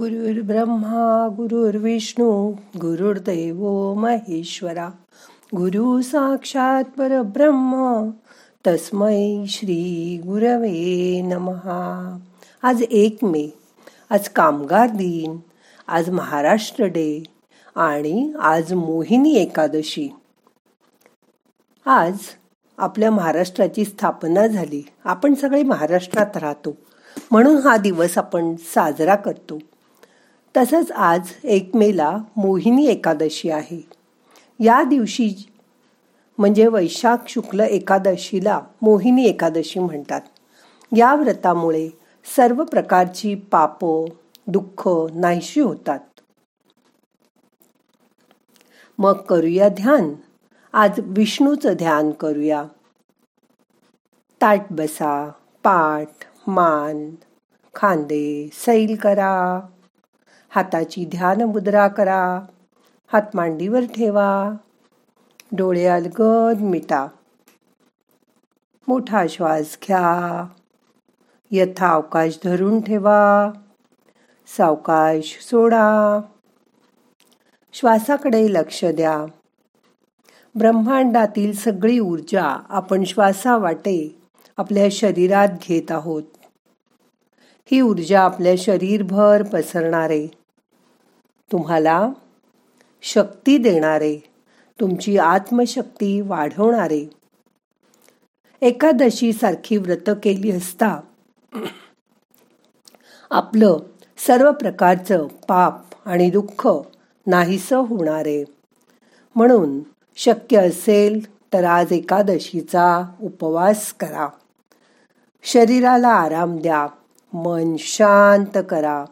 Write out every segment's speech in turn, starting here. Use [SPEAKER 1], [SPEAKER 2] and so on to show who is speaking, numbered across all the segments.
[SPEAKER 1] गुरुर्ब्रह्मा गुरुर्विष्णू गुरुर्दैव महेश्वरा। गुरु साक्षात परब्रह्म तस्मै श्री गुरवे नमहा आज एक मे आज कामगार दिन आज महाराष्ट्र डे आणि आज मोहिनी एकादशी. आज आपल्या महाराष्ट्राची स्थापना झाली. आपण सगळे महाराष्ट्रात राहतो. म्हणून हा दिवस आपण साजरा करतो. तसंच आज एक मेला मोहिनी एकादशी आहे. या दिवशी म्हणजे वैशाख शुक्ल एकादशीला मोहिनी एकादशी म्हणतात. या व्रतामुळे सर्व प्रकारची पाप दुःख नाहीशी होतात. मग करूया ध्यान. आज विष्णूचं ध्यान करूया. ताट बसा पाठ मान खांदे सैल करा. हाताची ध्यान मुद्रा करा. हात मांडीवर ठेवा. डोळे अलगद मिटा. मोठा श्वास घ्या. यथा अवकाश धरून ठेवा. सावकाश सोडा. श्वासाकडे लक्ष द्या. ब्रह्मांडातील सगळी ऊर्जा आपण श्वासावाटे आपल्या शरीरात घेत आहोत. ही ऊर्जा आपल्या शरीरभर पसरणारे. तुम्हाला शक्ती देणारे तुमची आत्मशक्ती वाढवणारे. एकादशी सारखी व्रत केली असता आपलं सर्व प्रकारचं पाप आणि दुःख नाहीस होणारे. म्हणून शक्य असेल तर आज एकादशीचा उपवास करा. शरीराला आराम द्या मन शांत करा.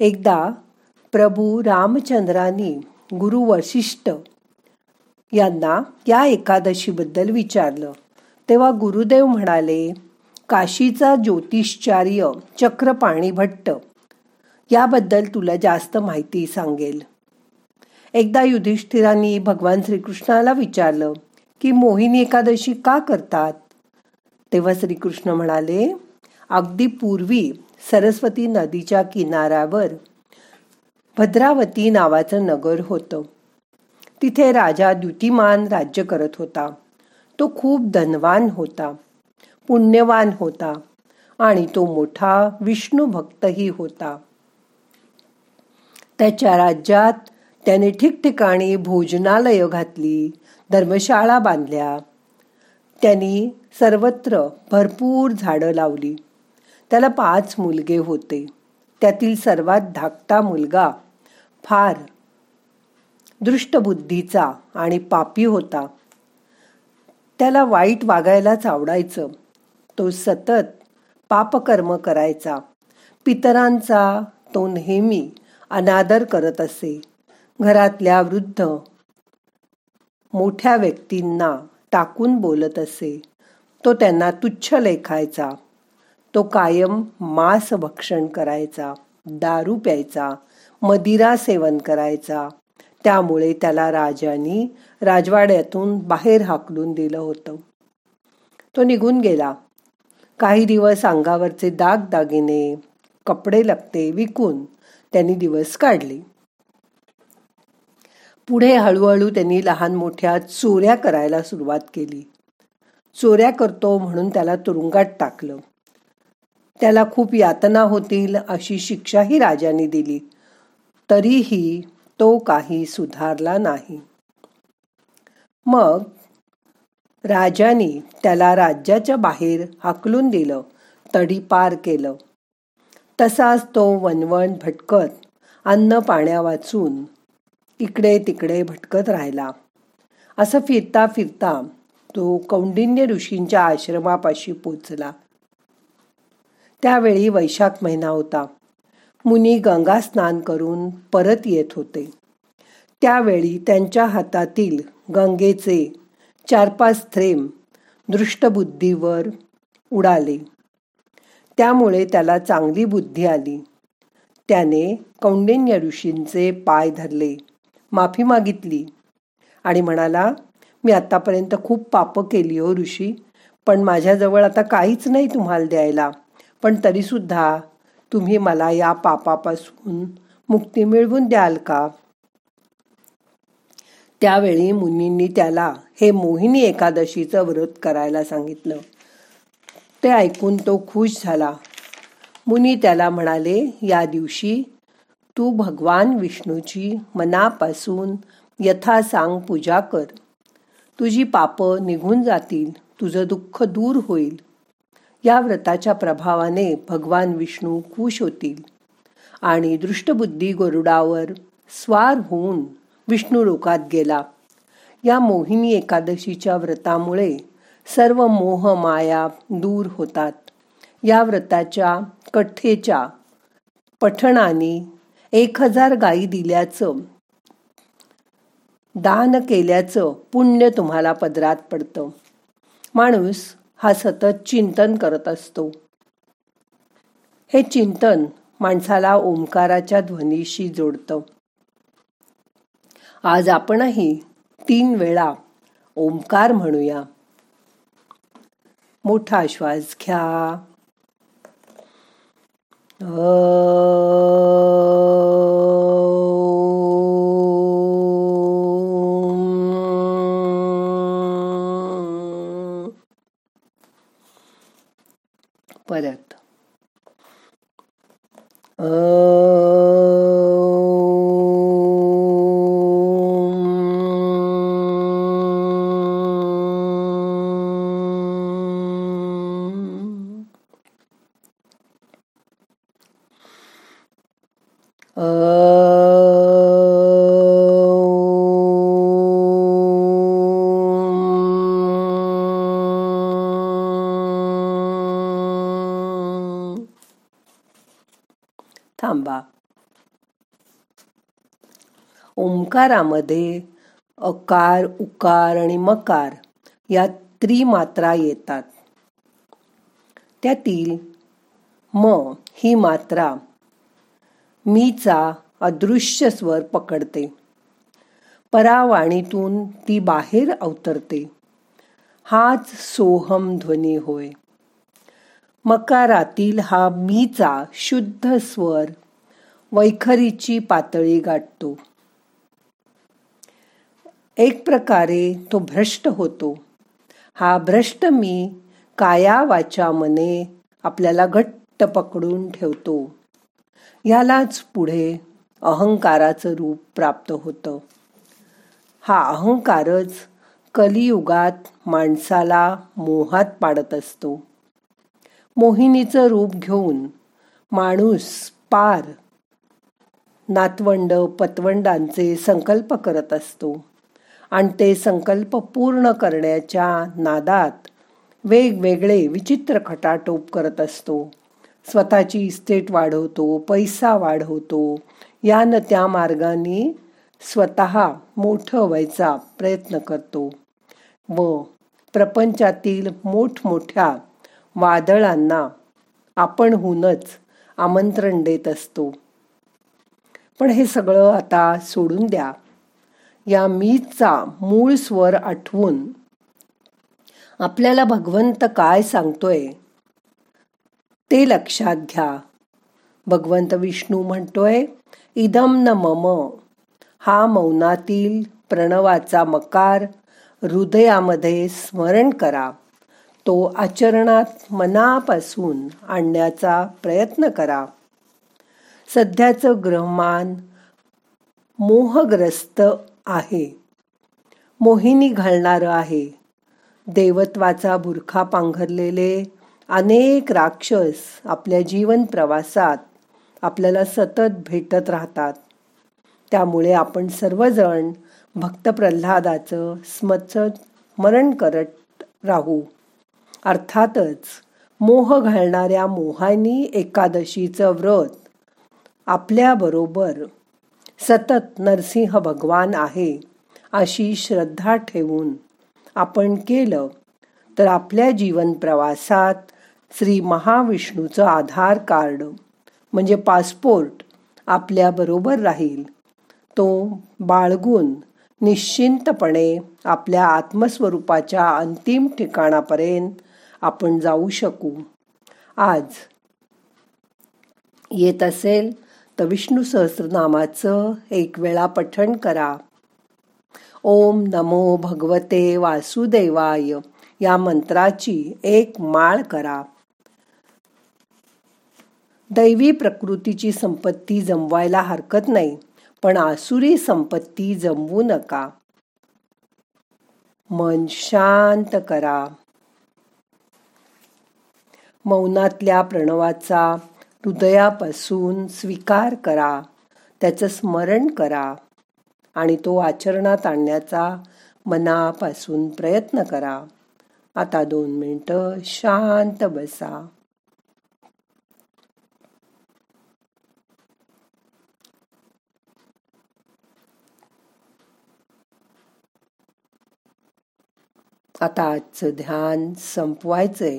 [SPEAKER 1] एकदा प्रभू रामचंद्रांनी गुरु वशिष्ठ यांना या एकादशीबद्दल विचारलं. तेव्हा गुरुदेव म्हणाले काशीचा ज्योतिषचार्य चक्रपाणी भट्ट याबद्दल तुला जास्त माहिती सांगेल. एकदा युधिष्ठिरांनी भगवान श्रीकृष्णाला विचारलं की मोहिनी एकादशी का करतात? तेव्हा श्रीकृष्ण म्हणाले अगदी पूर्वी सरस्वती नदीच्या किनाऱ्यावर भद्रावती नावाचं नगर होतं. तिथे राजा द्युतिमान राज्य करत होता. तो खूप धनवान होता पुण्यवान होता आणि तो मोठा विष्णू भक्तही होता. त्याच्या राज्यात त्याने ठिकठिकाणी भोजनालय घातली धर्मशाळा बांधल्या. त्यांनी सर्वत्र भरपूर झाडं लावली. त्याला पाच मुलगे होते. त्यातील सर्वात धाकटा मुलगा फार दृष्टबुद्धीचा आणि पापी होता. त्याला वाईट वागायलाच आवडायचं. तो सतत पापकर्म करायचा. पितरांचा तो नेहमी अनादर करत असे. घरातल्या वृद्ध मोठ्या व्यक्तींना टाकून बोलत असे. तो त्यांना तुच्छ लेखायचा. तो कायम मांस भक्षण करायचा दारू प्यायचा मदिरा सेवन करायचा. त्यामुळे त्याला राजानी राजवाड्यातून बाहेर हाकलून दिलं होतं. तो निघून गेला. काही दिवस अंगावरचे दाग दागिने कपडे लगते विकून त्यांनी दिवस काढले. पुढे हळूहळू त्यांनी लहान मोठ्या चोऱ्या करायला सुरुवात केली. चोऱ्या करतो म्हणून त्याला तुरुंगात टाकलं. त्याला खूप यातना होतील अशी शिक्षाही राजाने दिली. तरीही तो काही सुधारला नाही. मग राजाने त्याला राज्याच्या बाहेर हाकलून दिलं तडीपार केलं. तसाच तो वनवण भटकत अन्न पाण्या वाचून इकडे तिकडे भटकत राहिला. असं फिरता फिरता तो कौंडिन्य ऋषींच्या आश्रमापाशी पोचला. त्यावेळी वैशाख महिना होता. मुनी गंगा स्नान करून परत येत होते. त्यावेळी त्यांच्या हातातील गंगेचे चार पाच थ्रेम दृष्टबुद्धीवर उडाले. त्यामुळे त्याला चांगली बुद्धी आली. त्याने कौंडिन्य ऋषींचे पाय धरले माफी मागितली आणि म्हणाला मी आतापर्यंत खूप पापं केली हो ऋषी पण माझ्याजवळ आता काहीच नाही तुम्हाला द्यायला. पण तरीसुद्धा तुम्ही मला या पापापासून मुक्ती मिळवून द्याल का? त्यावेळी मुनींनी त्याला हे मोहिनी एकादशीचं व्रत करायला सांगितलं. ते ऐकून तो खुश झाला. मुनी त्याला म्हणाले या दिवशी तू भगवान विष्णूची मनापासून यथा सांग पूजा कर. तुझी पापं निघून जातील तुझं दुःख दूर होईल. या व्रताच्या प्रभावाने भगवान विष्णू खुश होतील आणि दृष्टबुद्धी गरुडावर स्वार होऊन विष्णू लोकात गेला. या मोहिनी एकादशीच्या व्रतामुळे सर्व मोह माया दूर होतात. या व्रताच्या कथेच्या पठणाने एक हजार गायी दिल्याचं दान केल्याचं पुण्य तुम्हाला पदरात पडतं. माणूस हा सतत चिंतन करत असतो. हे चिंतन माणसाला ओंकाराच्या ध्वनीशी जोडतं. आज आपणही तीन वेळा ओंकार म्हणूया. मोठा श्वास घ्या. परत. थांबा. ओंकारामध्ये अकार उकार आणि मकार या त्रिमात्रा येतात. त्यातील म ही मात्रा मीचा अदृश्य स्वर पकडते. परावाणीतून ती बाहेर अवतरते. हाच सोहम ध्वनी होय. मकारातील हा मीचा शुद्ध स्वर वैखरीची पातळी गाठतो. एक प्रकारे तो भ्रष्ट होतो. हा भ्रष्ट मी काया वाचा मने आपल्याला घट्ट पकडून ठेवतो. यालाच पुढे अहंकाराचं रूप प्राप्त होतं. हा अहंकारच कलियुगात माणसाला मोहात पाडत असतो. मोहिनीचं रूप घेऊन माणूस पार नातवंड पतवंडांचे संकल्प करत असतो. आणि ते संकल्प पूर्ण करण्याच्या नादात वेगवेगळे विचित्र खटाटोप करत असतो. स्वतःची इस्टेट वाढवतो पैसा वाढवतो. यानं त्या मार्गाने स्वतः मोठं व्हायचा प्रयत्न करतो. व प्रपंचातील मोठमोठ्या वादळांना आपणहूनच आमंत्रण देत असतो. पण हे सगळं आता सोडून द्या. या मीचा मूळ स्वर आठवून आपल्याला भगवंत काय सांगतोय? ते लक्षात घ्या. भगवंत विष्णू म्हणतोय इदम न मम. हा मौनातील प्रणवाचा मकार हृदयामध्ये स्मरण करा. तो आचरणात मनापासून आणण्याचा प्रयत्न करा. सध्याचं ग्रहमान मोहग्रस्त आहे. मोहिनी घालणारं आहे. देवत्वाचा बुरखा पांघरलेले अनेक राक्षस आपल्या जीवन प्रवासात आपल्याला सतत भेटत राहतात. त्यामुळे आपण सर्वजण भक्त प्रल्हादाचं स्मचत मरण करत राहू. अर्थातच मोह घालणाऱ्या मोहानी एकादशीचं व्रत. आपल्याबरोबर सतत नरसिंह भगवान आहे अशी श्रद्धा ठेवून आपण केलं तर आपल्या जीवन प्रवासात श्री महाविष्णूचं आधार कार्ड म्हणजे पासपोर्ट आपल्याबरोबर राहील. तो बाळगून निश्चिंतपणे आपल्या आत्मस्वरूपाच्या अंतिम ठिकाणापर्यंत आपण जाऊ शकू. आज येत असेल तर विष्णू सहस्रनामाचं एक वेळा पठण करा. ओम नमो भगवते वासुदेवाय. या मंत्राची एक माळ करा. दैवी प्रकृतीची संपत्ती जमवायला हरकत नाही पण आसुरी संपत्ती जमवू नका. मन शांत करा. मौनातल्या प्रणवाचा हृदयापासून स्वीकार करा. त्याचं स्मरण करा आणि तो आचरणात आणण्याचा मनापासून प्रयत्न करा. आता दोन मिनटं शांत बसा. आता आजचं ध्यान संपवायचंय.